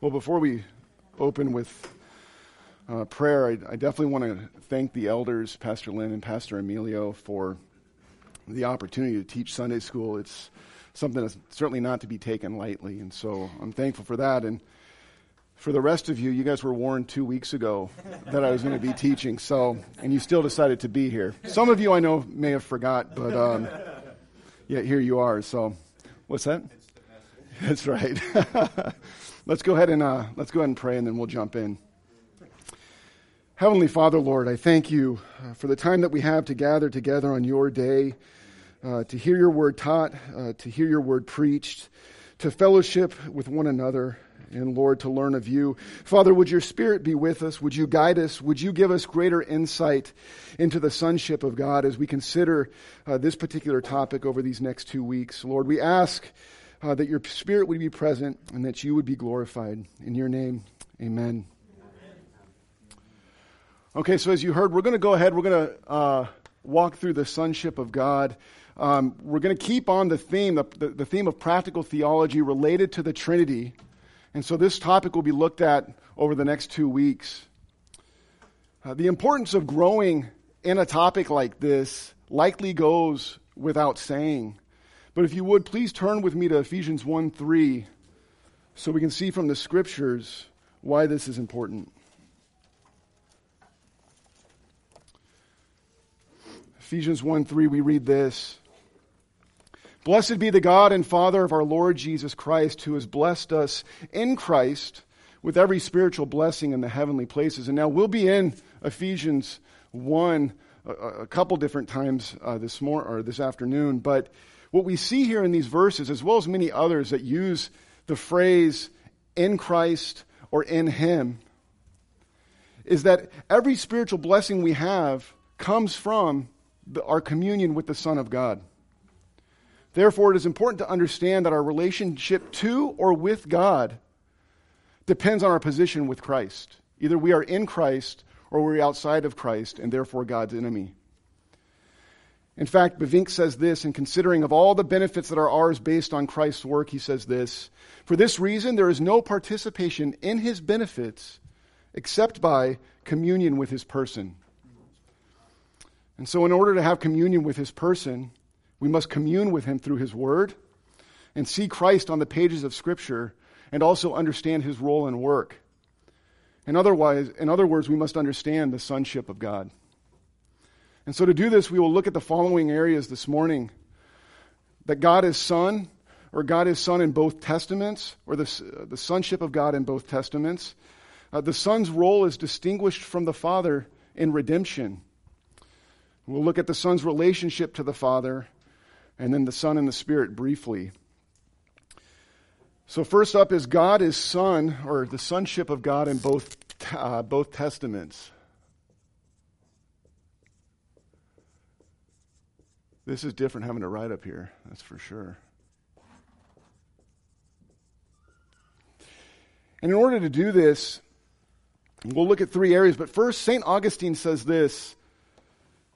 well, before we open with uh, prayer, I, I definitely want to thank the elders, Pastor Lynn and Pastor Emilio, for the opportunity to teach Sunday school. It's something that's certainly not to be taken lightly, and so I'm thankful for that. And for the rest of you, you guys were warned two weeks ago that I was going to be teaching, so and you still decided to be here. Some of you I know may have forgot, but um, yeah, here you are. So, what's that? That's right. let's go ahead and uh, let's go ahead and pray, and then we'll jump in. Heavenly Father, Lord, I thank you uh, for the time that we have to gather together on your day, uh, to hear your word taught, uh, to hear your word preached, to fellowship with one another, and Lord, to learn of you. Father, would your spirit be with us? Would you guide us? Would you give us greater insight into the sonship of God as we consider uh, this particular topic over these next two weeks? Lord, we ask uh, that your spirit would be present and that you would be glorified. In your name, amen. Okay, so as you heard, we're going to go ahead, we're going to uh, walk through the sonship of God. Um, we're going to keep on the theme, the, the, the, theme of practical theology related to the Trinity. And so this topic will be looked at over the next two weeks. Uh, the importance of growing in a topic like this likely goes without saying. But if you would, please turn with me to Ephesians 1 3 so we can see from the scriptures why this is important. Ephesians 1 3, we read this Blessed be the God and Father of our Lord Jesus Christ, who has blessed us in Christ with every spiritual blessing in the heavenly places. And now we'll be in Ephesians 1 a, a couple different times uh, this morning or this afternoon, but what we see here in these verses, as well as many others that use the phrase in Christ or in Him, is that every spiritual blessing we have comes from the, our communion with the Son of God. Therefore, it is important to understand that our relationship to or with God depends on our position with Christ. Either we are in Christ or we're outside of Christ and therefore God's enemy. In fact, Bavinck says this in considering of all the benefits that are ours based on Christ's work, he says this For this reason, there is no participation in his benefits except by communion with his person. And so, in order to have communion with his person, we must commune with him through his word and see Christ on the pages of Scripture and also understand his role and work. In, otherwise, in other words, we must understand the sonship of God. And so, to do this, we will look at the following areas this morning that God is Son, or God is Son in both Testaments, or the, the sonship of God in both Testaments. Uh, the Son's role is distinguished from the Father in redemption. We'll look at the Son's relationship to the Father, and then the Son and the Spirit briefly. So, first up is God is Son, or the sonship of God in both, uh, both Testaments. This is different having to write up here, that's for sure. And in order to do this, we'll look at three areas. But first, St. Augustine says this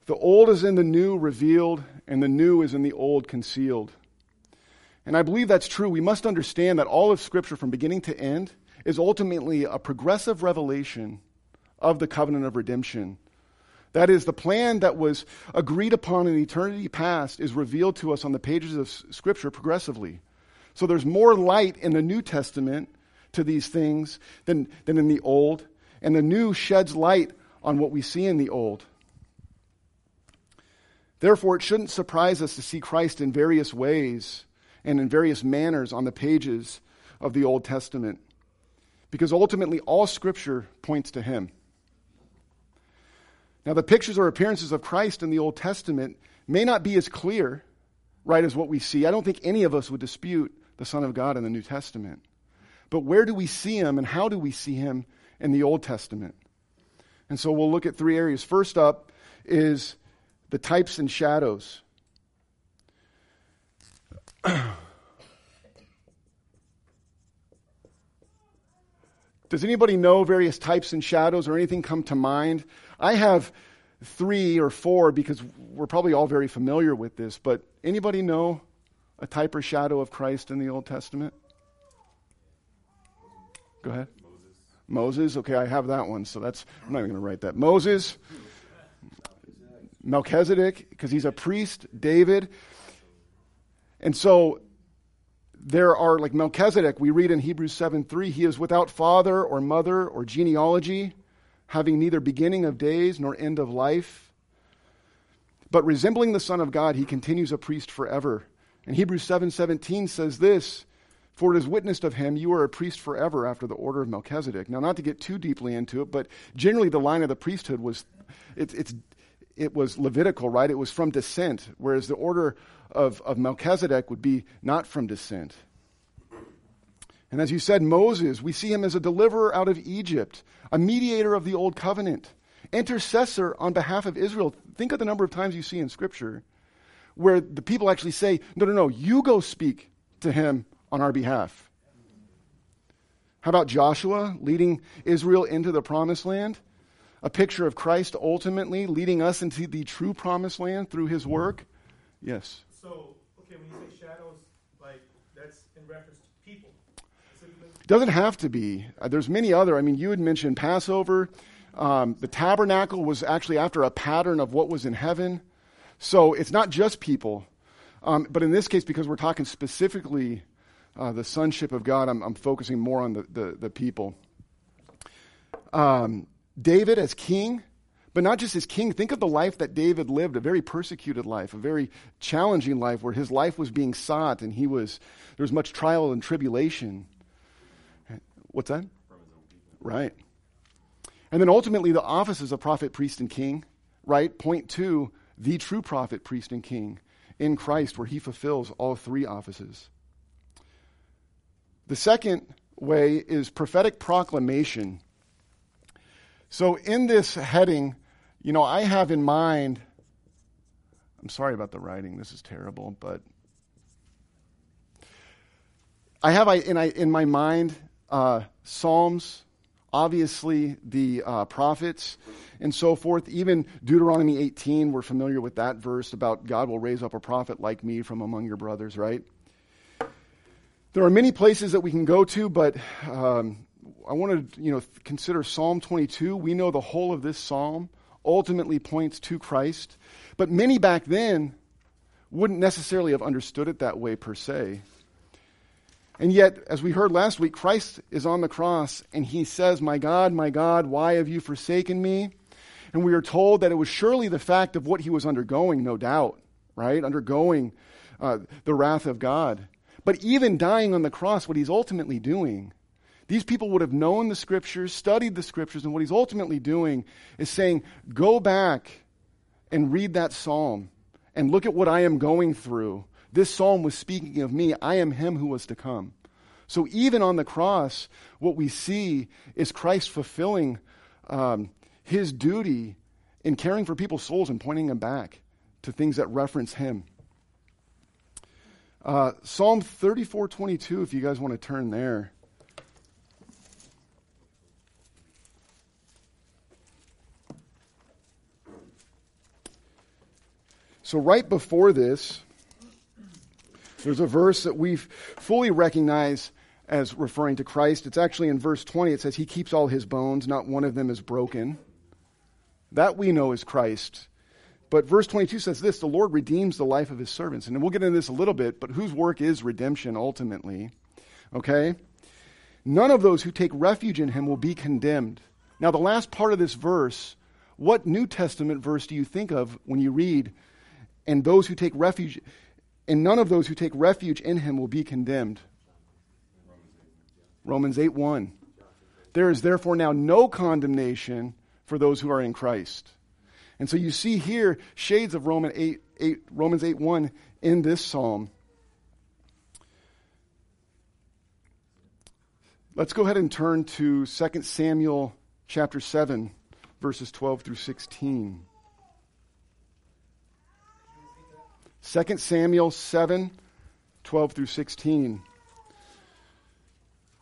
the old is in the new revealed, and the new is in the old concealed. And I believe that's true. We must understand that all of Scripture, from beginning to end, is ultimately a progressive revelation of the covenant of redemption. That is, the plan that was agreed upon in eternity past is revealed to us on the pages of Scripture progressively. So there's more light in the New Testament to these things than, than in the Old, and the New sheds light on what we see in the Old. Therefore, it shouldn't surprise us to see Christ in various ways and in various manners on the pages of the Old Testament, because ultimately all Scripture points to Him. Now, the pictures or appearances of Christ in the Old Testament may not be as clear, right, as what we see. I don't think any of us would dispute the Son of God in the New Testament. But where do we see Him and how do we see Him in the Old Testament? And so we'll look at three areas. First up is the types and shadows. Does anybody know various types and shadows or anything come to mind? I have three or four because we're probably all very familiar with this, but anybody know a type or shadow of Christ in the Old Testament? Go ahead. Moses. Moses. Okay, I have that one, so that's I'm not even going to write that. Moses, Melchizedek, because he's a priest. David, and so there are like Melchizedek. We read in Hebrews seven three. He is without father or mother or genealogy, having neither beginning of days nor end of life. But resembling the Son of God, he continues a priest forever. And Hebrews 7:17 says this, for it is witnessed of him, you are a priest forever after the order of Melchizedek. Now, not to get too deeply into it, but generally the line of the priesthood was, it, it's, it was Levitical, right? It was from descent, whereas the order of, of Melchizedek would be not from descent. And as you said, Moses, we see him as a deliverer out of Egypt, a mediator of the old covenant, intercessor on behalf of Israel. Think of the number of times you see in Scripture where the people actually say, No, no, no, you go speak to him on our behalf. How about Joshua leading Israel into the promised land? A picture of Christ ultimately leading us into the true promised land through his work? Yes. So, okay, when you say shadows, like that's in reference to people. Doesn't have to be. Uh, there's many other. I mean, you had mentioned Passover. Um, the tabernacle was actually after a pattern of what was in heaven. So it's not just people. Um, but in this case, because we're talking specifically uh, the sonship of God, I'm, I'm focusing more on the, the, the people. Um, David as king, but not just as king. Think of the life that David lived, a very persecuted life, a very challenging life where his life was being sought and he was, there was much trial and tribulation. What's that? Right. And then ultimately the offices of prophet, priest, and king, right? Point to the true prophet, priest, and king in Christ, where he fulfills all three offices. The second way is prophetic proclamation. So, in this heading, you know, I have in mind, I'm sorry about the writing, this is terrible, but I have in, in my mind uh, Psalms, obviously the uh, prophets, and so forth. Even Deuteronomy 18, we're familiar with that verse about God will raise up a prophet like me from among your brothers, right? There are many places that we can go to, but um, I want to you know consider Psalm 22. We know the whole of this psalm ultimately points to Christ, but many back then wouldn't necessarily have understood it that way per se. And yet, as we heard last week, Christ is on the cross and he says, My God, my God, why have you forsaken me? And we are told that it was surely the fact of what he was undergoing, no doubt, right? Undergoing uh, the wrath of God. But even dying on the cross, what he's ultimately doing, these people would have known the scriptures, studied the scriptures, and what he's ultimately doing is saying, Go back and read that psalm and look at what I am going through. This psalm was speaking of me. I am him who was to come. So even on the cross, what we see is Christ fulfilling um, his duty in caring for people's souls and pointing them back to things that reference him. Uh, Psalm 34 22, if you guys want to turn there. So, right before this, there's a verse that we fully recognize as referring to Christ. It's actually in verse 20. It says, He keeps all his bones, not one of them is broken. That we know is Christ. But verse 22 says this the Lord redeems the life of his servants. And we'll get into this a little bit, but whose work is redemption ultimately? Okay? None of those who take refuge in him will be condemned. Now, the last part of this verse, what New Testament verse do you think of when you read, and those who take refuge, and none of those who take refuge in him will be condemned? Romans 8 1. There is therefore now no condemnation for those who are in Christ. And so you see here shades of Roman 8, 8, Romans 8 1 in this psalm. Let's go ahead and turn to 2 Samuel chapter 7, verses 12 through 16. 2 Samuel 7, 12 through 16.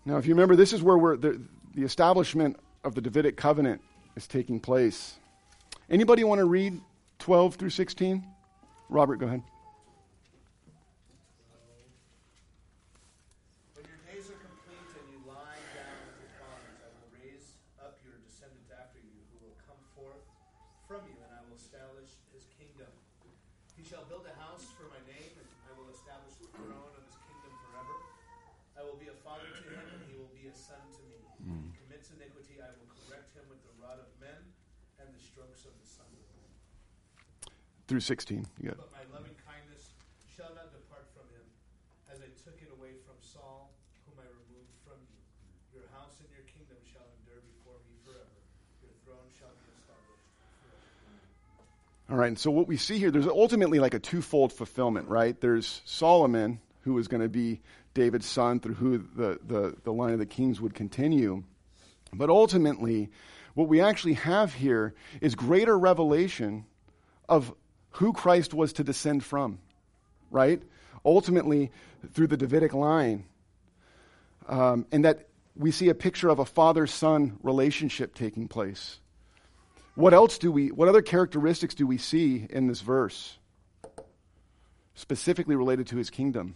Now, if you remember, this is where the, the establishment of the Davidic covenant is taking place. Anybody want to read 12 through 16? Robert, go ahead. When your days are complete and you lie down with establish his kingdom. He shall build a house for my name, and I will establish the throne of his kingdom forever. I will be a father to him, and he will be a son to me. If he commits iniquity, I will correct him with the rod of men and the strokes of the Son. Through 16. You got it. But my loving kindness shall not depart from him, as I took it away from Saul, whom I removed from you. Your house and your kingdom shall endure before me forever. Your throne shall be established forever. All right, and so what we see here, there's ultimately like a twofold fulfillment, right? There's Solomon, who is going to be David's son, through who the, the, the line of the kings would continue. But ultimately, what we actually have here is greater revelation of who Christ was to descend from, right? Ultimately, through the Davidic line. Um, and that we see a picture of a father son relationship taking place. What else do we, what other characteristics do we see in this verse? Specifically related to his kingdom.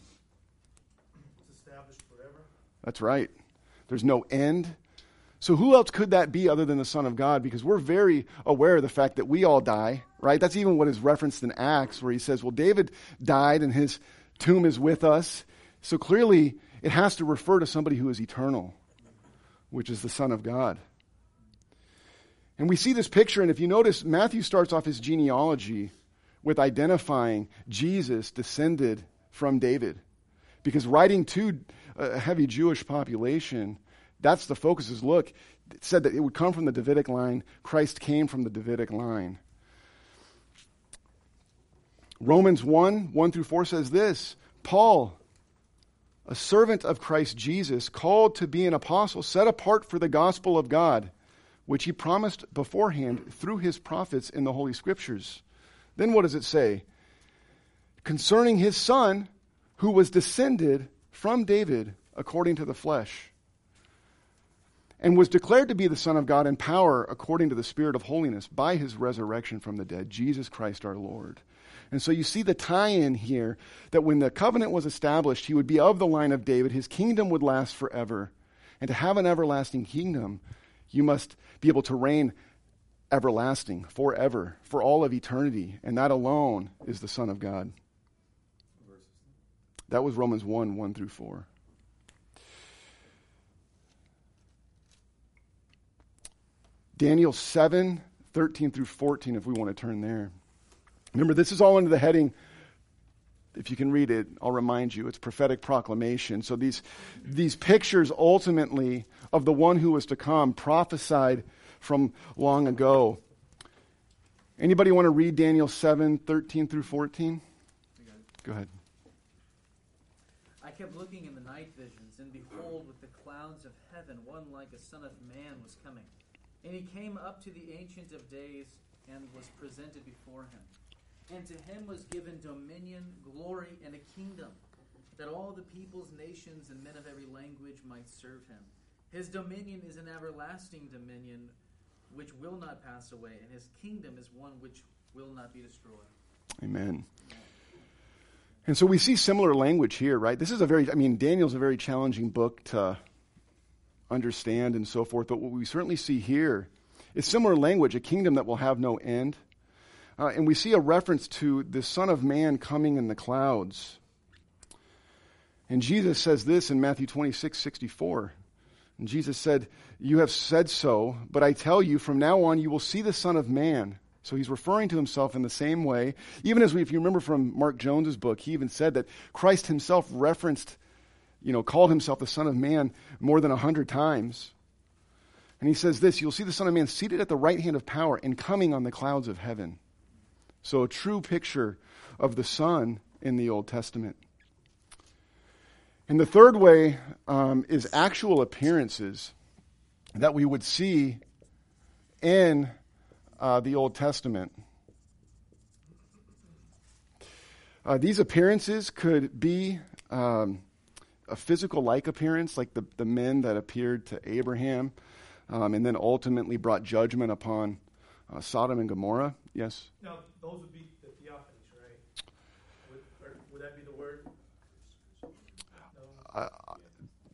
It's established forever. That's right. There's no end. So, who else could that be other than the Son of God? Because we're very aware of the fact that we all die, right? That's even what is referenced in Acts, where he says, Well, David died and his tomb is with us. So, clearly, it has to refer to somebody who is eternal, which is the Son of God. And we see this picture, and if you notice, Matthew starts off his genealogy with identifying Jesus descended from David. Because writing to a heavy Jewish population, that's the focus is look, it said that it would come from the Davidic line. Christ came from the Davidic line. Romans 1 1 through 4 says this Paul, a servant of Christ Jesus, called to be an apostle, set apart for the gospel of God, which he promised beforehand through his prophets in the Holy Scriptures. Then what does it say? Concerning his son, who was descended from David according to the flesh, and was declared to be the Son of God in power according to the Spirit of holiness by his resurrection from the dead, Jesus Christ our Lord. And so you see the tie in here that when the covenant was established, he would be of the line of David, his kingdom would last forever. And to have an everlasting kingdom, you must be able to reign everlasting, forever, for all of eternity. And that alone is the Son of God. That was Romans 1 1 through 4. Daniel 7 13 through 14, if we want to turn there. Remember, this is all under the heading. If you can read it, I'll remind you, it's prophetic proclamation. So these, these pictures ultimately of the one who was to come prophesied from long ago. Anybody want to read Daniel 7 13 through 14? Go ahead. I kept looking in the night visions, and behold, with the clouds of heaven, one like a son of man was coming. And he came up to the Ancient of Days and was presented before him. And to him was given dominion, glory, and a kingdom, that all the peoples, nations, and men of every language might serve him. His dominion is an everlasting dominion which will not pass away, and his kingdom is one which will not be destroyed. Amen. And so we see similar language here, right? This is a very, I mean, Daniel's a very challenging book to understand and so forth, but what we certainly see here is similar language, a kingdom that will have no end. Uh, and we see a reference to the Son of Man coming in the clouds. And Jesus says this in Matthew 26, 64. And Jesus said, You have said so, but I tell you, from now on you will see the Son of Man. So he's referring to himself in the same way. Even as we, if you remember from Mark Jones's book, he even said that Christ himself referenced, you know, called himself the Son of Man more than a hundred times. And he says this You'll see the Son of Man seated at the right hand of power and coming on the clouds of heaven. So, a true picture of the Son in the Old Testament. And the third way um, is actual appearances that we would see in uh, the Old Testament. Uh, these appearances could be um, a physical like appearance, like the, the men that appeared to Abraham um, and then ultimately brought judgment upon uh, Sodom and Gomorrah. Yes? Now, those would be the theophanies, right? Would, or would that be the word? No.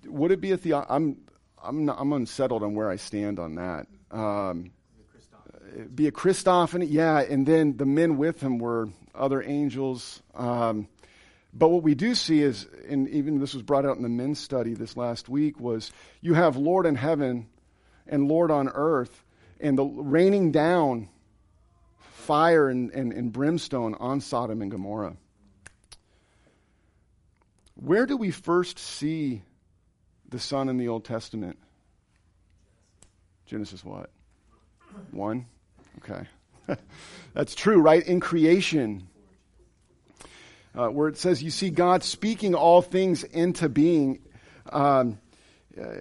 Would it be a theo? I'm I'm not, I'm unsettled on where I stand on that. Um, be a Christophany, yeah, and then the men with him were other angels. Um, but what we do see is, and even this was brought out in the men's study this last week, was you have Lord in heaven and Lord on earth, and the raining down fire and, and, and brimstone on Sodom and Gomorrah. Where do we first see the sun in the Old Testament? Genesis what? One? Okay. That's true, right? In creation. Uh, where it says you see God speaking all things into being, um, uh,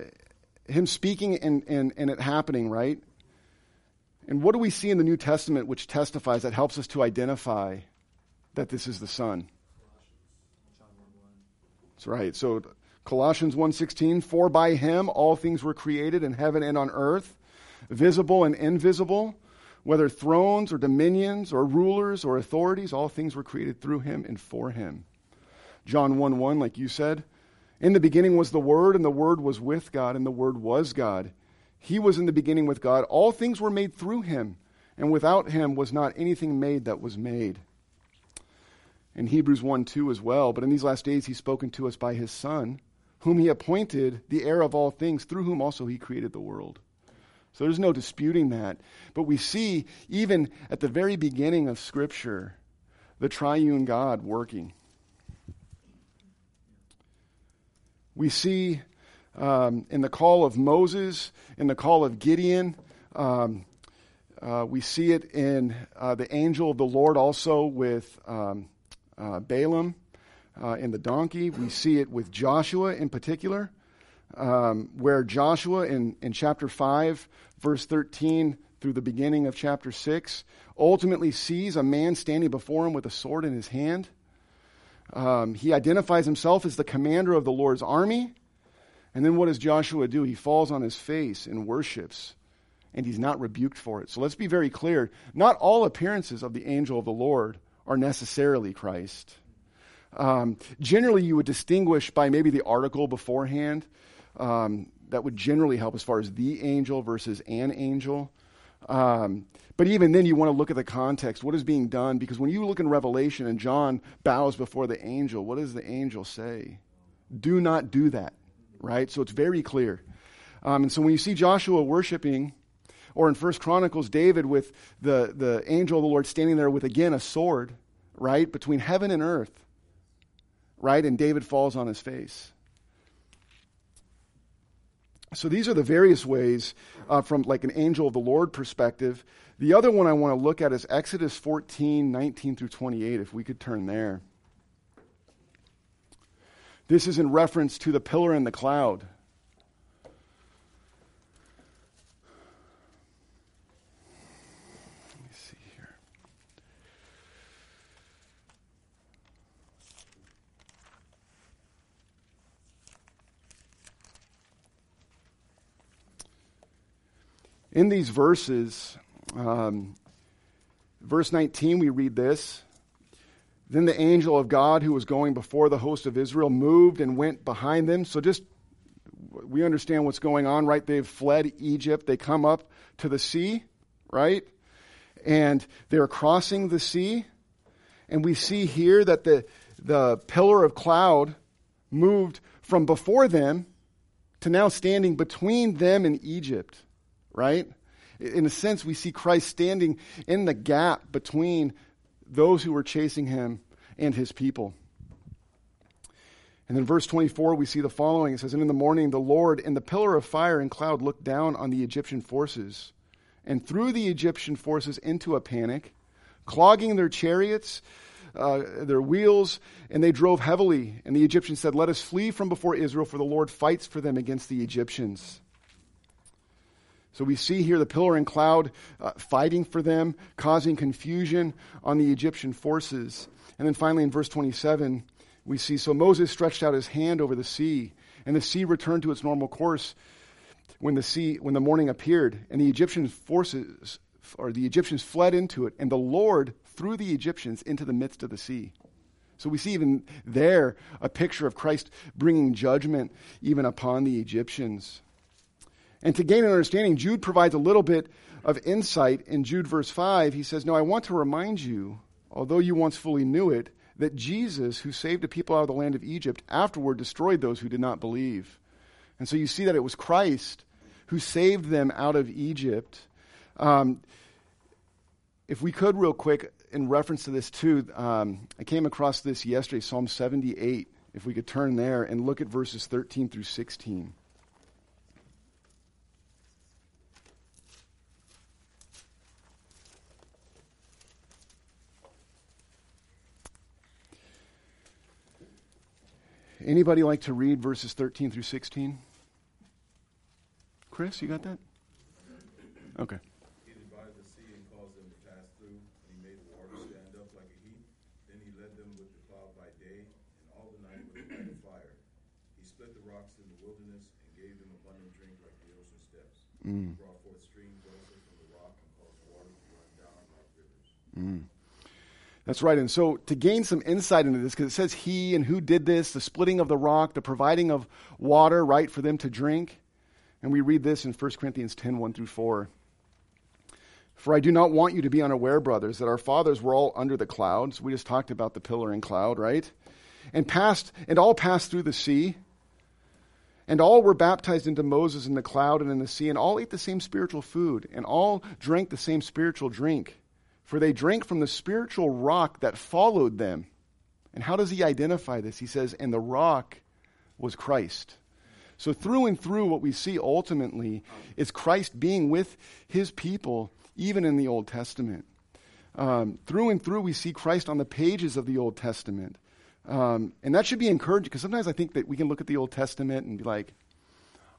Him speaking and, and, and it happening, right? And what do we see in the New Testament which testifies that helps us to identify that this is the Son? That's right. So Colossians 1:16, for by him all things were created in heaven and on earth, visible and invisible, whether thrones or dominions or rulers or authorities, all things were created through him and for him. John 1 1, like you said, in the beginning was the Word, and the Word was with God, and the Word was God. He was in the beginning with God. All things were made through him, and without him was not anything made that was made. In Hebrews 1 2 as well, but in these last days he's spoken to us by his Son, whom he appointed the heir of all things, through whom also he created the world. So there's no disputing that. But we see, even at the very beginning of Scripture, the triune God working. We see um, in the call of Moses, in the call of Gideon. Um, uh, we see it in uh, the angel of the Lord also with um, uh, Balaam uh, in the donkey. We see it with Joshua in particular, um, where Joshua in, in chapter 5, verse 13 through the beginning of chapter 6, ultimately sees a man standing before him with a sword in his hand. Um, he identifies himself as the commander of the Lord's army. And then what does Joshua do? He falls on his face and worships, and he's not rebuked for it. So let's be very clear. Not all appearances of the angel of the Lord are necessarily Christ. Um, generally, you would distinguish by maybe the article beforehand. Um, that would generally help as far as the angel versus an angel. Um, but even then, you want to look at the context. What is being done? Because when you look in Revelation and John bows before the angel, what does the angel say? Do not do that right? So it's very clear. Um, and so when you see Joshua worshiping, or in First Chronicles, David with the, the angel of the Lord standing there with, again, a sword, right, between heaven and earth, right? And David falls on his face. So these are the various ways uh, from like an angel of the Lord perspective. The other one I want to look at is Exodus 14, 19 through 28, if we could turn there. This is in reference to the pillar in the cloud. In these verses, um, verse 19, we read this. Then the angel of God who was going before the host of Israel moved and went behind them. So just we understand what's going on, right? They've fled Egypt. They come up to the sea, right? And they're crossing the sea. And we see here that the, the pillar of cloud moved from before them to now standing between them and Egypt, right? In a sense, we see Christ standing in the gap between those who were chasing him and his people. And then verse 24, we see the following. It says, And in the morning the Lord in the pillar of fire and cloud looked down on the Egyptian forces and threw the Egyptian forces into a panic, clogging their chariots, uh, their wheels, and they drove heavily. And the Egyptians said, Let us flee from before Israel, for the Lord fights for them against the Egyptians. So we see here the pillar and cloud uh, fighting for them, causing confusion on the Egyptian forces. And then finally in verse 27, we see so Moses stretched out his hand over the sea, and the sea returned to its normal course when the sea when the morning appeared, and the Egyptian forces or the Egyptians fled into it, and the Lord threw the Egyptians into the midst of the sea. So we see even there a picture of Christ bringing judgment even upon the Egyptians. And to gain an understanding, Jude provides a little bit of insight in Jude verse 5. He says, No, I want to remind you, although you once fully knew it, that Jesus, who saved the people out of the land of Egypt, afterward destroyed those who did not believe. And so you see that it was Christ who saved them out of Egypt. Um, if we could, real quick, in reference to this too, um, I came across this yesterday, Psalm 78. If we could turn there and look at verses 13 through 16. Anybody like to read verses 13 through 16? Chris, you got that? Okay. He divided the sea and caused them to pass through, and he made the water stand up like a heap. Then he led them with the cloud by day, and all the night with a light of fire. He split the rocks in the wilderness and gave them abundant drink like the ocean steps. He brought forth streams also from the rock and caused water to run down like rivers. That's right. And so to gain some insight into this, because it says he and who did this, the splitting of the rock, the providing of water, right, for them to drink. And we read this in 1 Corinthians 10 1 through 4. For I do not want you to be unaware, brothers, that our fathers were all under the clouds. We just talked about the pillar and cloud, right? And passed and all passed through the sea. And all were baptized into Moses in the cloud and in the sea, and all ate the same spiritual food, and all drank the same spiritual drink. For they drank from the spiritual rock that followed them. And how does he identify this? He says, And the rock was Christ. So, through and through, what we see ultimately is Christ being with his people, even in the Old Testament. Um, through and through, we see Christ on the pages of the Old Testament. Um, and that should be encouraging because sometimes I think that we can look at the Old Testament and be like,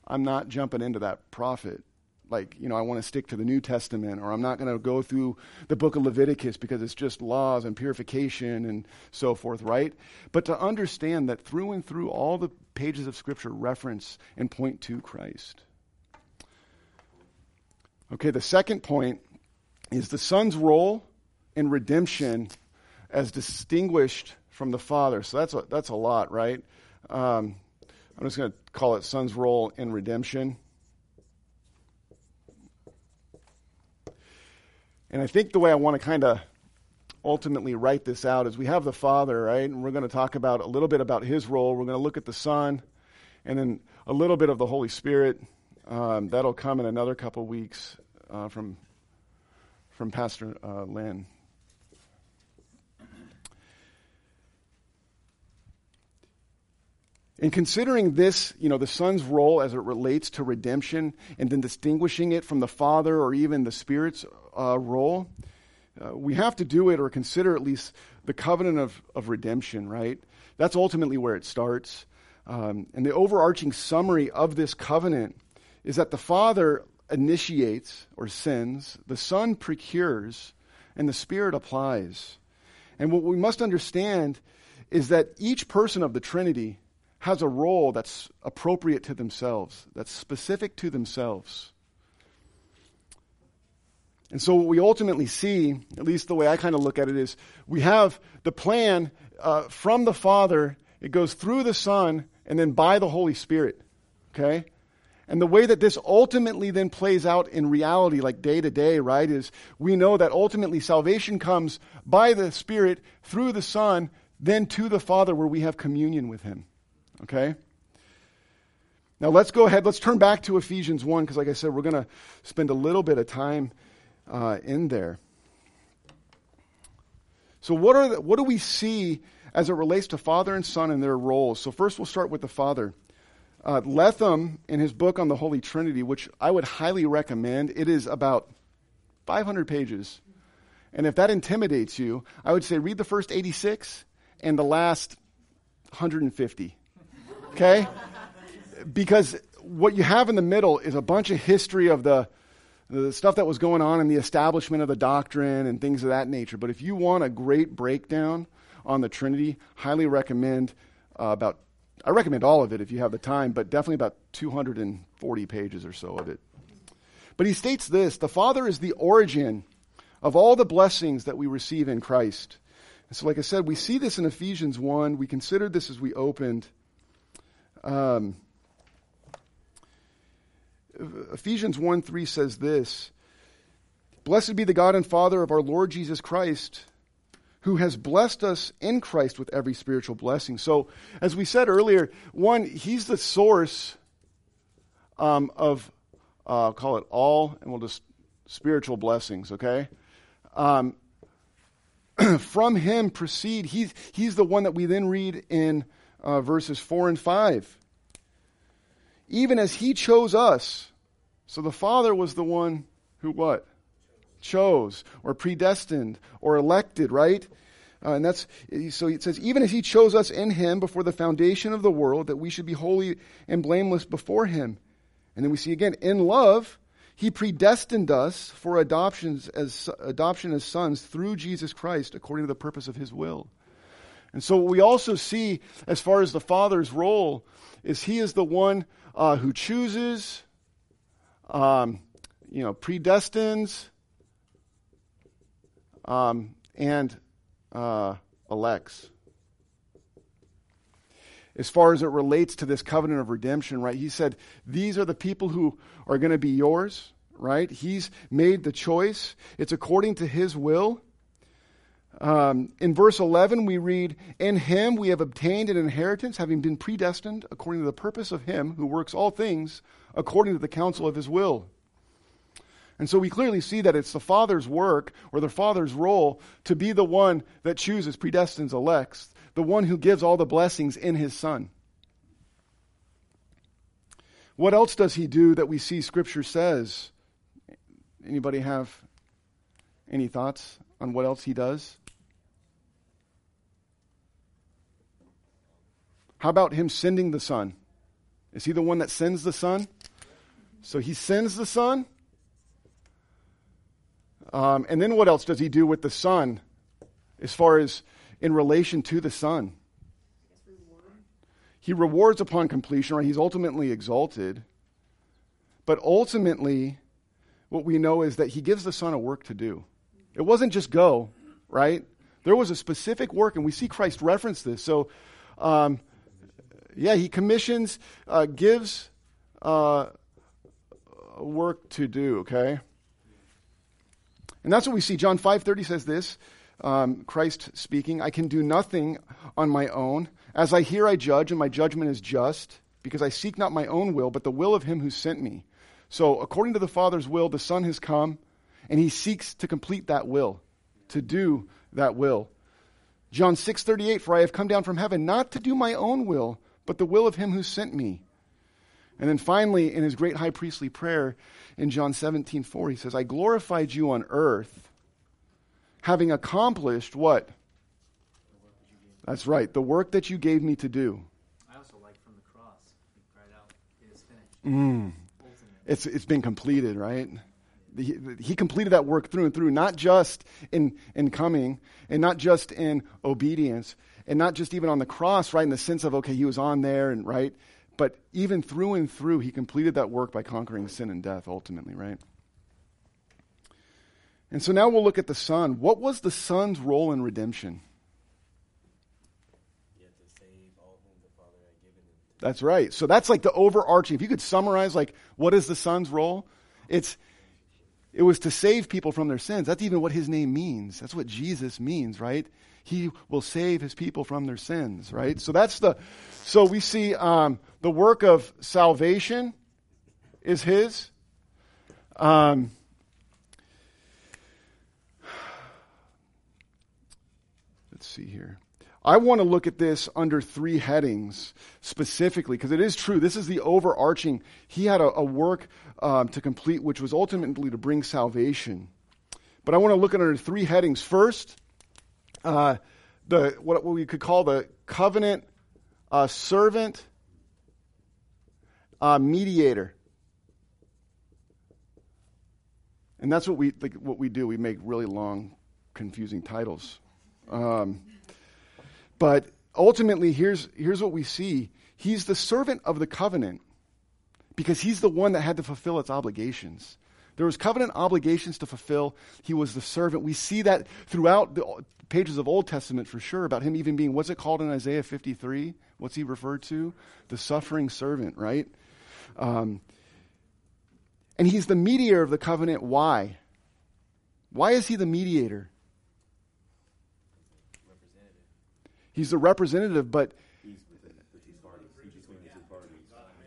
I'm not jumping into that prophet. Like, you know, I want to stick to the New Testament, or I'm not going to go through the book of Leviticus because it's just laws and purification and so forth, right? But to understand that through and through all the pages of Scripture reference and point to Christ. Okay, the second point is the Son's role in redemption as distinguished from the Father. So that's a, that's a lot, right? Um, I'm just going to call it Son's role in redemption. And I think the way I want to kind of ultimately write this out is we have the Father, right? And we're going to talk about a little bit about his role. We're going to look at the Son and then a little bit of the Holy Spirit. Um, that'll come in another couple weeks uh, from, from Pastor uh, Lynn. In considering this, you know, the Son's role as it relates to redemption and then distinguishing it from the Father or even the Spirit's uh, role, uh, we have to do it or consider at least the covenant of, of redemption, right? That's ultimately where it starts. Um, and the overarching summary of this covenant is that the Father initiates or sends, the Son procures, and the Spirit applies. And what we must understand is that each person of the Trinity has a role that's appropriate to themselves, that's specific to themselves. And so, what we ultimately see, at least the way I kind of look at it, is we have the plan uh, from the Father, it goes through the Son, and then by the Holy Spirit. Okay? And the way that this ultimately then plays out in reality, like day to day, right, is we know that ultimately salvation comes by the Spirit, through the Son, then to the Father where we have communion with Him. Okay? Now let's go ahead. Let's turn back to Ephesians 1 because, like I said, we're going to spend a little bit of time uh, in there. So, what, are the, what do we see as it relates to Father and Son and their roles? So, first we'll start with the Father. Uh, Letham, in his book on the Holy Trinity, which I would highly recommend, it is about 500 pages. And if that intimidates you, I would say read the first 86 and the last 150. Okay? because what you have in the middle is a bunch of history of the, the stuff that was going on in the establishment of the doctrine and things of that nature. But if you want a great breakdown on the Trinity, highly recommend uh, about, I recommend all of it if you have the time, but definitely about 240 pages or so of it. But he states this the Father is the origin of all the blessings that we receive in Christ. And so, like I said, we see this in Ephesians 1. We considered this as we opened. Um, Ephesians 1 3 says this Blessed be the God and Father of our Lord Jesus Christ, who has blessed us in Christ with every spiritual blessing. So, as we said earlier, one, He's the source um, of, uh, call it all, and we'll just spiritual blessings, okay? Um, from Him proceed, he's, he's the one that we then read in uh, verses 4 and 5 even as he chose us. So the Father was the one who what? Chose or predestined or elected, right? Uh, and that's so it says, even as he chose us in him before the foundation of the world, that we should be holy and blameless before him. And then we see again, in love, he predestined us for adoptions as adoption as sons through Jesus Christ, according to the purpose of his will. And so what we also see as far as the Father's role is he is the one uh, who chooses, um, you know, predestines, um, and uh, elects. As far as it relates to this covenant of redemption, right? He said, These are the people who are going to be yours, right? He's made the choice. It's according to his will. Um, in verse 11, we read, In him we have obtained an inheritance, having been predestined according to the purpose of him who works all things according to the counsel of his will. And so we clearly see that it's the Father's work or the Father's role to be the one that chooses, predestines, elects, the one who gives all the blessings in his Son. What else does he do that we see Scripture says? Anybody have any thoughts on what else he does? How about him sending the Son? Is he the one that sends the Son? So he sends the Son. Um, and then what else does he do with the Son as far as in relation to the Son? He rewards upon completion, right? He's ultimately exalted. But ultimately, what we know is that he gives the Son a work to do. It wasn't just go, right? There was a specific work, and we see Christ reference this. So, um, yeah, he commissions, uh, gives uh, work to do, okay? And that's what we see. John 5.30 says this, um, Christ speaking, I can do nothing on my own. As I hear, I judge, and my judgment is just, because I seek not my own will, but the will of him who sent me. So according to the Father's will, the Son has come, and he seeks to complete that will, to do that will. John 6:38 For I have come down from heaven not to do my own will but the will of him who sent me. And then finally, in his great high priestly prayer in John 17, 4, he says, I glorified you on earth, having accomplished what? That's right, the work that you gave me to do. I also like from the cross, he cried out, it is finished. Mm. It's, it's been completed, right? He, he completed that work through and through, not just in, in coming and not just in obedience, and not just even on the cross, right, in the sense of, okay, he was on there, and right, but even through and through, he completed that work by conquering sin and death ultimately, right? And so now we'll look at the Son. What was the Son's role in redemption? That's right. So that's like the overarching. If you could summarize, like, what is the Son's role? It's it was to save people from their sins. That's even what his name means. That's what Jesus means, right? He will save his people from their sins, right? So that's the, so we see um, the work of salvation is his. Um, let's see here. I want to look at this under three headings specifically because it is true. This is the overarching. He had a, a work um, to complete, which was ultimately to bring salvation. But I want to look at under three headings. First, uh, the what we could call the covenant uh, servant uh, mediator. And that's what we like, what we do. We make really long, confusing titles. Um, but ultimately, here's here's what we see. He's the servant of the covenant because he's the one that had to fulfill its obligations. There was covenant obligations to fulfill. He was the servant. We see that throughout the pages of Old Testament for sure about him even being, what's it called in Isaiah 53? What's he referred to? The suffering servant, right? Um, And he's the mediator of the covenant. Why? Why is he the mediator? He's the representative, but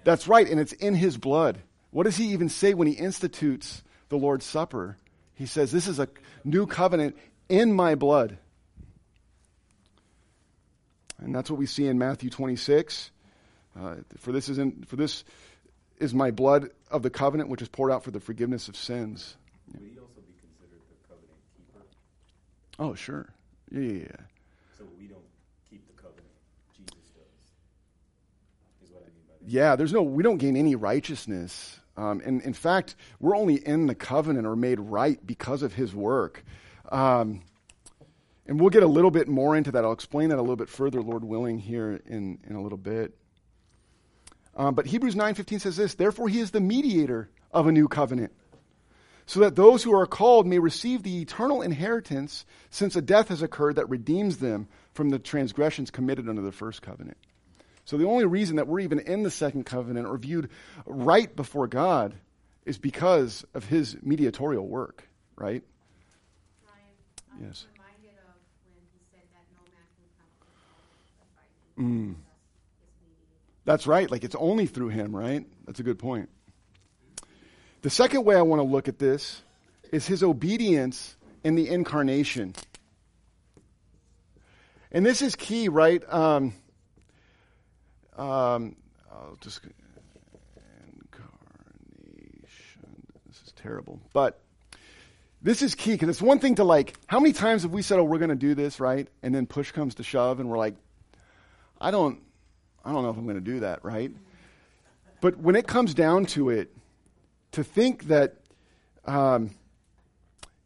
that's right, and it's in his blood. What does he even say when he institutes the Lord's Supper? He says, This is a new covenant in my blood. And that's what we see in Matthew 26. Uh, for this is in, for this is my blood of the covenant, which is poured out for the forgiveness of sins. Would he also be considered the covenant keeper? Oh, sure. Yeah, yeah, yeah. So we don't keep the covenant. Jesus does. Is what I mean by that. Yeah, there's no, we don't gain any righteousness. Um, and in fact, we're only in the covenant or made right because of his work. Um, and we'll get a little bit more into that. I'll explain that a little bit further, Lord willing, here in, in a little bit. Um, but Hebrews 9:15 says this, therefore he is the mediator of a new covenant, so that those who are called may receive the eternal inheritance, since a death has occurred that redeems them from the transgressions committed under the first covenant. So the only reason that we're even in the second covenant or viewed right before God is because of his mediatorial work, right? Yes. reminded of when he said that no man can come to the Father but by me. Mm. Jesus is mediator. That's right. Like it's only through him, right? That's a good point. The second way I want to look at this is his obedience in the incarnation. And this is key, right? Um, um, I'll just incarnation. This is terrible, but this is key because it's one thing to like. How many times have we said, "Oh, we're going to do this," right? And then push comes to shove, and we're like, "I don't, I don't know if I'm going to do that," right? But when it comes down to it, to think that um,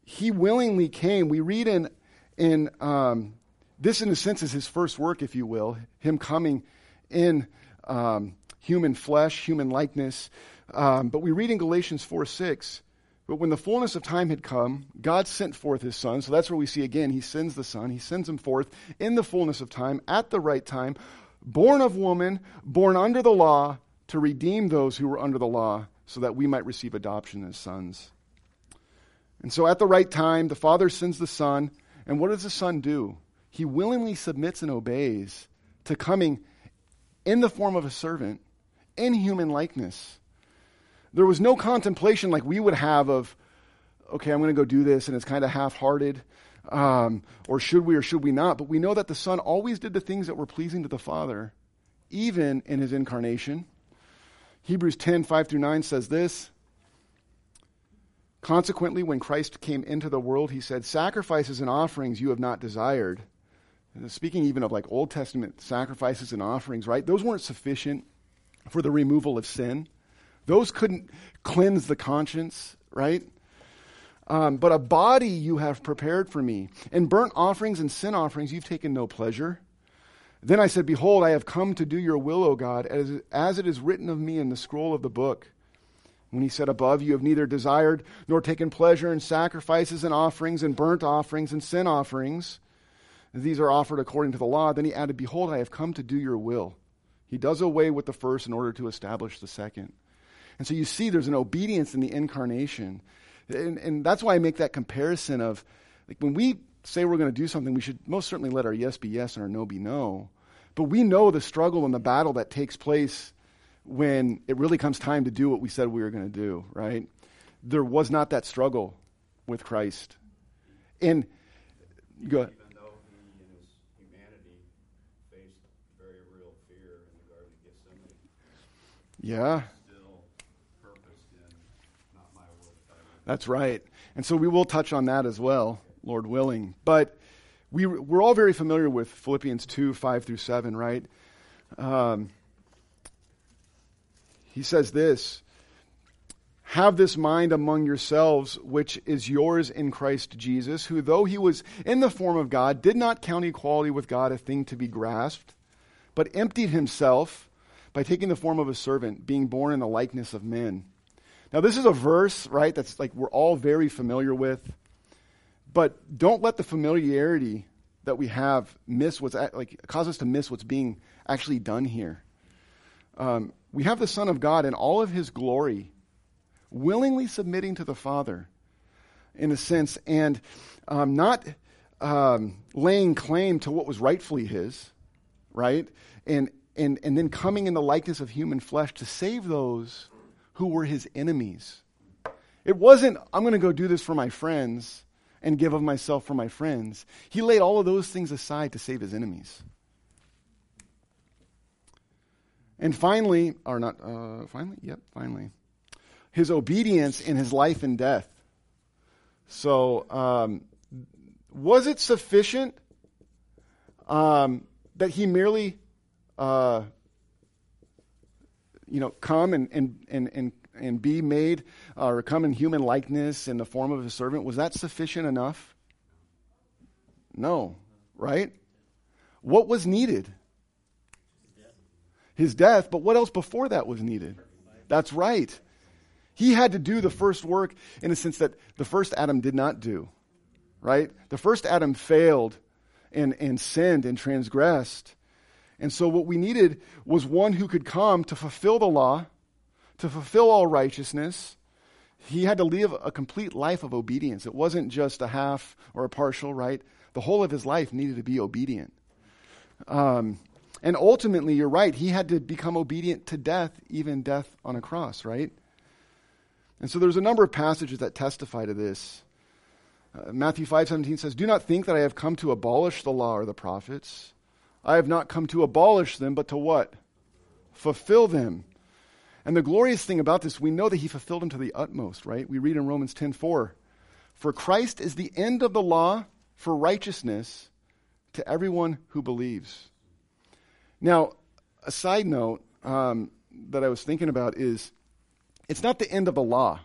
he willingly came, we read in in um, this, in a sense, is his first work, if you will, him coming in um, human flesh, human likeness. Um, but we read in Galatians four six. But when the fullness of time had come, God sent forth his Son. So that's where we see again, he sends the Son. He sends him forth in the fullness of time, at the right time, born of woman, born under the law, to redeem those who were under the law, so that we might receive adoption as sons. And so at the right time, the Father sends the Son. And what does the Son do? He willingly submits and obeys to coming in the form of a servant, in human likeness. There was no contemplation like we would have of, okay, I'm going to go do this, and it's kind of half hearted. Um, or should we or should we not? But we know that the Son always did the things that were pleasing to the Father, even in his incarnation. Hebrews 10 5 through 9 says this. Consequently, when Christ came into the world, he said, Sacrifices and offerings you have not desired. And speaking even of like Old Testament sacrifices and offerings, right? Those weren't sufficient for the removal of sin. Those couldn't cleanse the conscience, right? Um, but a body you have prepared for me. In burnt offerings and sin offerings you've taken no pleasure. Then I said, Behold, I have come to do your will, O God, as, as it is written of me in the scroll of the book. When he said above, You have neither desired nor taken pleasure in sacrifices and offerings and burnt offerings and sin offerings. These are offered according to the law. Then he added, Behold, I have come to do your will. He does away with the first in order to establish the second. And so you see there's an obedience in the incarnation. And, and that's why I make that comparison of like when we say we're going to do something, we should most certainly let our yes be yes and our no be no. But we know the struggle and the battle that takes place when it really comes time to do what we said we were going to do, right? There was not that struggle with Christ. And go ahead. Even though he, in his humanity, faced very real fear in the Garden of Gethsemane, Yeah. still purposed in not my will, but thy will. That's right. And so we will touch on that as well, Lord willing. But we, we're all very familiar with Philippians 2 5 through 7, right? Um, he says this Have this mind among yourselves, which is yours in Christ Jesus, who, though he was in the form of God, did not count equality with God a thing to be grasped, but emptied himself by taking the form of a servant, being born in the likeness of men. Now, this is a verse, right, that's like we're all very familiar with. But don't let the familiarity that we have miss what's at, like cause us to miss what's being actually done here. Um, we have the Son of God in all of His glory, willingly submitting to the Father, in a sense, and um, not um, laying claim to what was rightfully his, right? And, and, and then coming in the likeness of human flesh to save those who were his enemies. It wasn't, I'm going to go do this for my friends and give of myself for my friends. He laid all of those things aside to save his enemies. And finally, or not, uh, finally? Yep, finally. His obedience in his life and death. So, um, was it sufficient um, that he merely, uh, you know, come and, and, and, and, and be made uh, or come in human likeness in the form of a servant? Was that sufficient enough? No, right? What was needed? His death, but what else before that was needed? That's right. He had to do the first work in a sense that the first Adam did not do right? The first Adam failed and, and sinned and transgressed. And so what we needed was one who could come to fulfill the law, to fulfill all righteousness. He had to live a complete life of obedience. It wasn't just a half or a partial, right? The whole of his life needed to be obedient. Um, and ultimately, you're right, he had to become obedient to death, even death on a cross, right? And so there's a number of passages that testify to this. Uh, Matthew 5:17 says, "Do not think that I have come to abolish the law or the prophets. I have not come to abolish them, but to what? Fulfill them." And the glorious thing about this, we know that he fulfilled them to the utmost, right? We read in Romans 10:4, "For Christ is the end of the law for righteousness to everyone who believes." Now, a side note um, that I was thinking about is it's not the end of the law,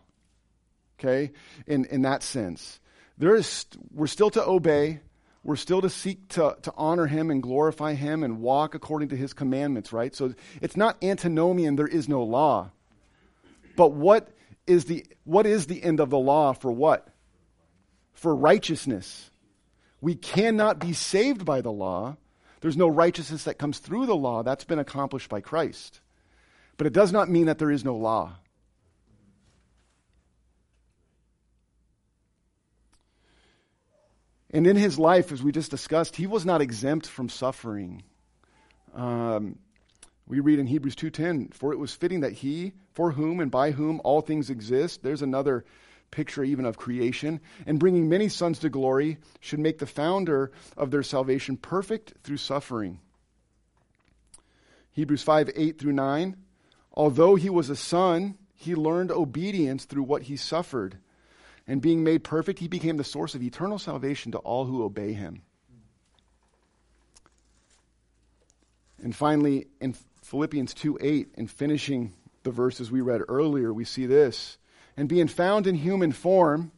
okay, in, in that sense there is, we're still to obey. We're still to seek to, to honor him and glorify him and walk according to his commandments, right? So it's not antinomian, there is no law. But what is the, what is the end of the law for what? For righteousness. We cannot be saved by the law. There's no righteousness that comes through the law. That's been accomplished by Christ. But it does not mean that there is no law. And in his life, as we just discussed, he was not exempt from suffering. Um, we read in Hebrews 2:10, "For it was fitting that he, for whom and by whom all things exist." There's another picture even of creation, and bringing many sons to glory should make the founder of their salvation perfect through suffering. Hebrews 5 8 through 9. Although he was a son, he learned obedience through what he suffered and being made perfect, he became the source of eternal salvation to all who obey him. And finally, in Philippians 2 8, in finishing the verses we read earlier, we see this. And being found in human form,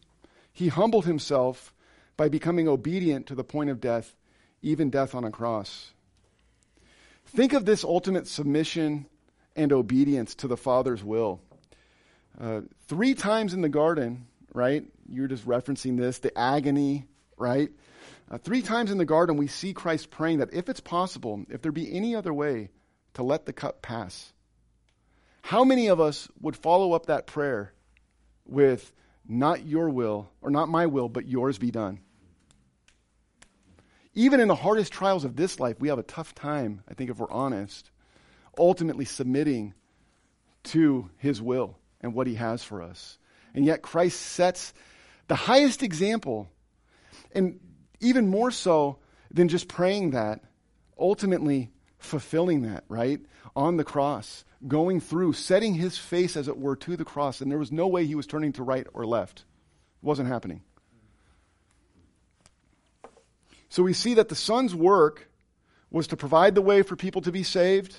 he humbled himself by becoming obedient to the point of death, even death on a cross. Think of this ultimate submission and obedience to the Father's will. Uh, three times in the garden, right? You're just referencing this, the agony, right? Uh, three times in the garden, we see Christ praying that if it's possible, if there be any other way, to let the cup pass. How many of us would follow up that prayer with, not your will, or not my will, but yours be done? Even in the hardest trials of this life, we have a tough time, I think, if we're honest, ultimately submitting to his will and what he has for us. And yet Christ sets the highest example, and even more so than just praying that, ultimately fulfilling that, right? On the cross, going through, setting his face, as it were, to the cross, and there was no way he was turning to right or left. It wasn't happening. So we see that the Son's work was to provide the way for people to be saved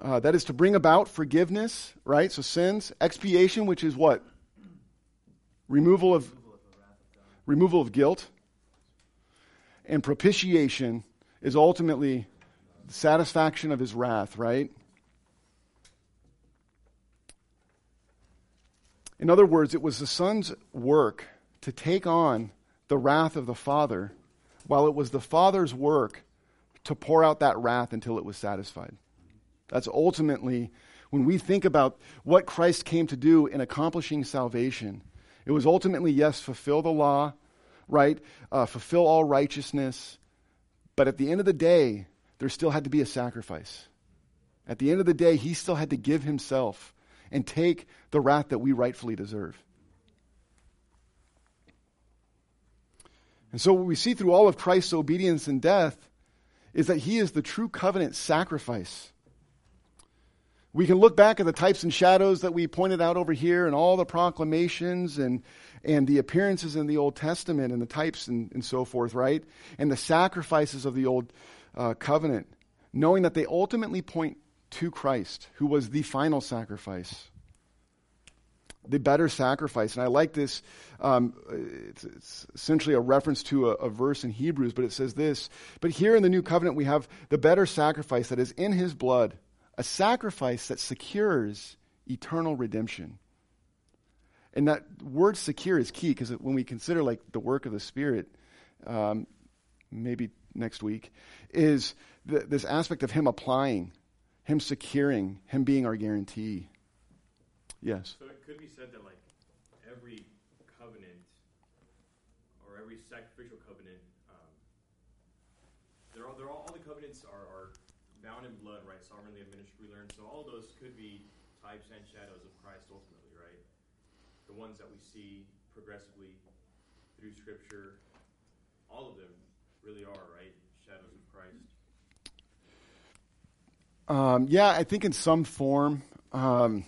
uh, that is to bring about forgiveness, right? So sins, expiation, which is what? Removal of removal of guilt. And propitiation is ultimately satisfaction of his wrath, right? In other words, it was the Son's work to take on the wrath of the Father, while it was the Father's work to pour out that wrath until it was satisfied. That's ultimately when we think about what Christ came to do in accomplishing salvation, it was ultimately, yes, fulfill the law, right? Uh, fulfill all righteousness. But at the end of the day, there still had to be a sacrifice. At the end of the day, he still had to give himself and take the wrath that we rightfully deserve. And so, what we see through all of Christ's obedience and death is that he is the true covenant sacrifice. We can look back at the types and shadows that we pointed out over here and all the proclamations and, and the appearances in the Old Testament and the types and, and so forth, right? And the sacrifices of the Old uh, Covenant, knowing that they ultimately point to Christ, who was the final sacrifice the better sacrifice. And I like this. Um, it's, it's, essentially a reference to a, a, verse in Hebrews, but it says this. But here in the new covenant, we have the better sacrifice that is in his blood, a sacrifice that secures eternal redemption. And that word secure is key because when we consider like the work of the Spirit, um, maybe next week, is the, this aspect of him applying, him securing, him being our guarantee. Yes. So it could be said that like every covenant or every sacrificial covenant, um, they're all, they're all, all the covenants are, are bound in blood, right? Sovereignly administered, we learned. So all those could be types and shadows of Christ ultimately, right? The ones that we see progressively through Scripture, all of them really are, right? Shadows of Christ. Um, yeah, I think in some form. Um,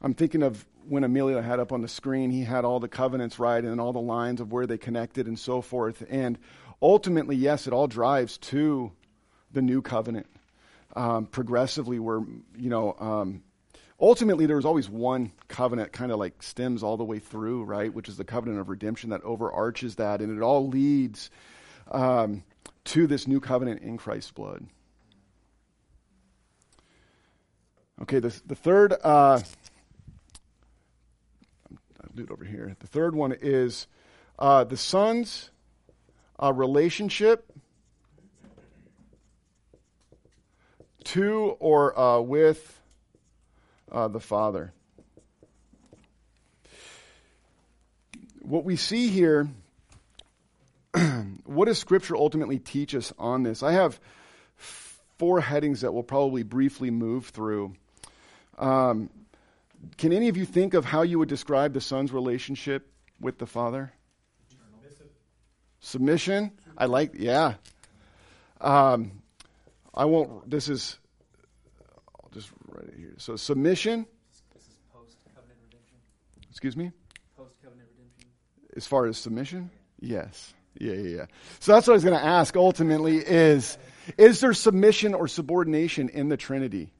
I'm thinking of when Emilio had up on the screen, he had all the covenants right and all the lines of where they connected and so forth. And ultimately, yes, it all drives to the new covenant um, progressively, where, you know, um, ultimately there was always one covenant kind of like stems all the way through, right? Which is the covenant of redemption that overarches that. And it all leads um, to this new covenant in Christ's blood. Okay, the, the third. Uh, do it over here. The third one is uh, the son's uh, relationship to or uh, with uh, the father. What we see here, what does Scripture ultimately teach us on this? I have four headings that we'll probably briefly move through. Um, can any of you think of how you would describe the son's relationship with the father? Submission. I like, yeah. Um, I won't. This is. I'll just write it here. So submission. This is post covenant redemption. Excuse me. Post covenant redemption. As far as submission, yes. Yeah, yeah, yeah. So that's what I was going to ask. Ultimately, is is there submission or subordination in the Trinity?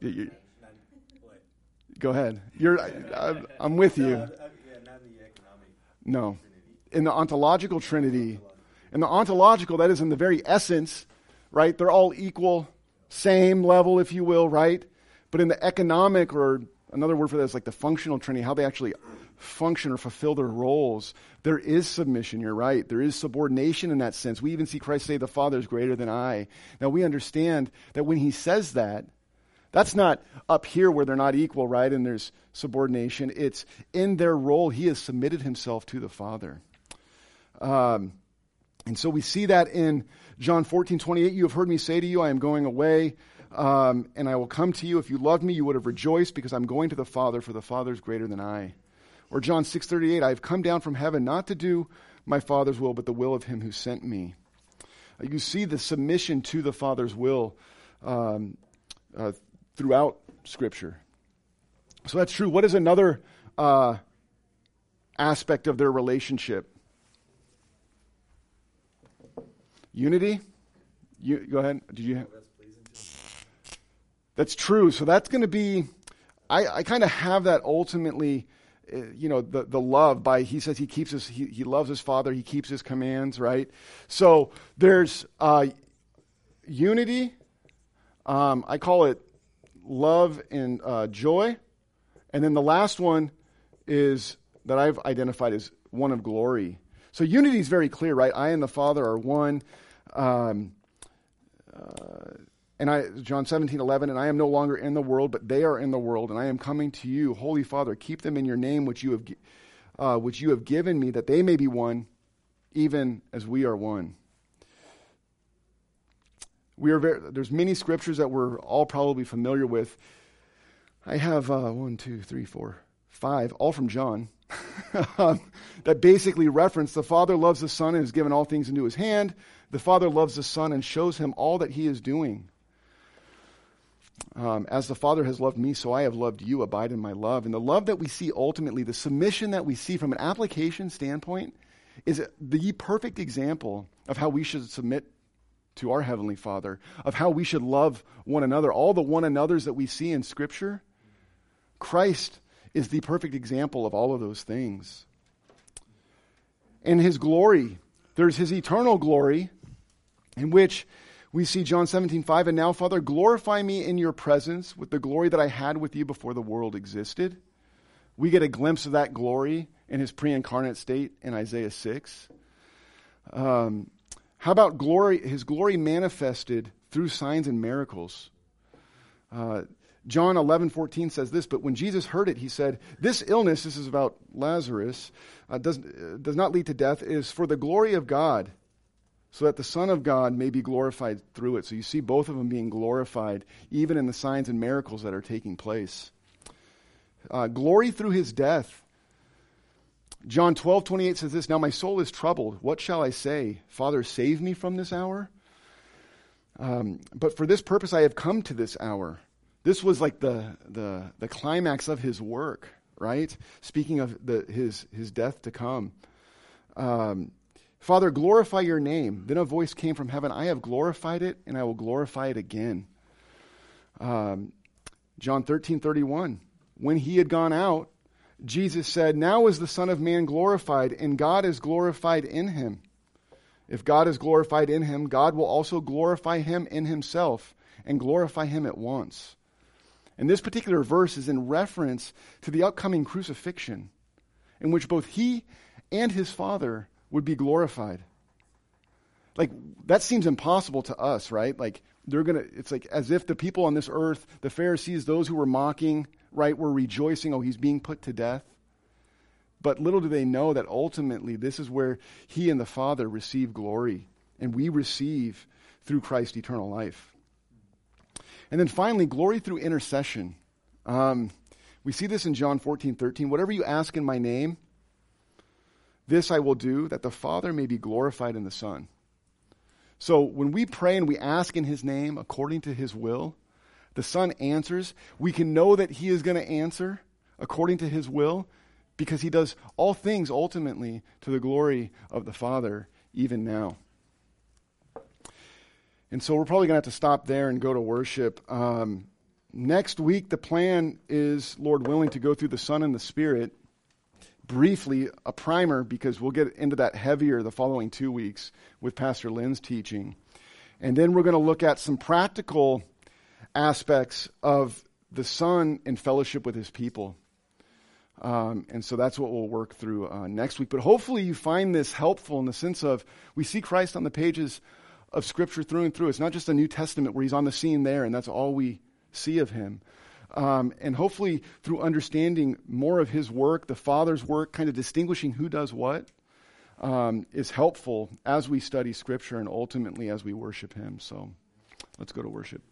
You, go ahead. You're, I, am with you. No. Uh, in the ontological Trinity, in the ontological, that is in the very essence, right? They're all equal, same level, if you will, right? But in the economic, or another word for that is like the functional Trinity, how they actually function or fulfill their roles, there is submission, you're right. There is subordination in that sense. We even see Christ say, The Father is greater than I. Now we understand that when he says that, that's not up here where they're not equal, right? And there's subordination. It's in their role, he has submitted himself to the Father. Um, and so we see that in John 14, 28. You have heard me say to you, I am going away, um, and I will come to you. If you loved me, you would have rejoiced because I'm going to the Father, for the Father is greater than I. Or John 6, 38. I have come down from heaven not to do my Father's will, but the will of him who sent me. Uh, you see the submission to the Father's will um, uh, throughout Scripture. So that's true. What is another uh, aspect of their relationship? Unity. You go ahead. Did you? That's true. So that's going to be. I, I kind of have that ultimately. Uh, you know the the love by he says he keeps his he, he loves his father he keeps his commands right so there's uh, unity um, I call it love and uh, joy. And then the last one is that I've identified as one of glory. So unity is very clear, right? I and the Father are one. Um, uh, and I, John 17, 11, and I am no longer in the world, but they are in the world, and I am coming to you. Holy Father, keep them in your name, which you have, uh, which you have given me, that they may be one, even as we are one. We are very, there's many scriptures that we're all probably familiar with. I have uh, one, two, three, four, five, all from John, um, that basically reference the Father loves the Son and has given all things into his hand. The Father loves the Son and shows him all that he is doing. Um, as the Father has loved me, so I have loved you. Abide in my love. And the love that we see ultimately, the submission that we see from an application standpoint, is the perfect example of how we should submit to our Heavenly Father, of how we should love one another. All the one another's that we see in Scripture, Christ is the perfect example of all of those things. And His glory, there's His eternal glory, in which we see John 17, 5, and now, Father, glorify me in your presence with the glory that I had with you before the world existed. We get a glimpse of that glory in his pre incarnate state in Isaiah 6. Um, how about glory, his glory manifested through signs and miracles? Uh, John 11, 14 says this, but when Jesus heard it, he said, This illness, this is about Lazarus, uh, does, uh, does not lead to death, it is for the glory of God so that the Son of God may be glorified through it. So you see both of them being glorified, even in the signs and miracles that are taking place. Uh, glory through his death. John 12, 28 says this Now my soul is troubled. What shall I say? Father, save me from this hour? Um, but for this purpose I have come to this hour. This was like the, the, the climax of his work, right? Speaking of the, his, his death to come. Um, Father, glorify your name. Then a voice came from heaven I have glorified it, and I will glorify it again. Um, John 13, 31. When he had gone out, Jesus said, Now is the Son of Man glorified, and God is glorified in him. If God is glorified in him, God will also glorify him in himself and glorify him at once. And this particular verse is in reference to the upcoming crucifixion, in which both he and his Father would be glorified. Like, that seems impossible to us, right? Like, they're going to, it's like as if the people on this earth, the Pharisees, those who were mocking, right, were rejoicing, oh, he's being put to death. But little do they know that ultimately this is where he and the Father receive glory, and we receive through Christ eternal life. And then finally, glory through intercession. Um, we see this in John 14, 13. Whatever you ask in my name, this I will do that the Father may be glorified in the Son. So when we pray and we ask in His name according to His will, the Son answers. We can know that He is going to answer according to His will because He does all things ultimately to the glory of the Father, even now. And so we're probably going to have to stop there and go to worship. Um, next week, the plan is, Lord willing, to go through the Son and the Spirit briefly a primer because we'll get into that heavier the following two weeks with Pastor Lynn's teaching. And then we're going to look at some practical aspects of the Son in fellowship with his people. Um, and so that's what we'll work through uh, next week. But hopefully you find this helpful in the sense of we see Christ on the pages of Scripture through and through. It's not just a New Testament where he's on the scene there and that's all we see of him. Um, and hopefully, through understanding more of his work, the Father's work, kind of distinguishing who does what, um, is helpful as we study Scripture and ultimately as we worship him. So let's go to worship.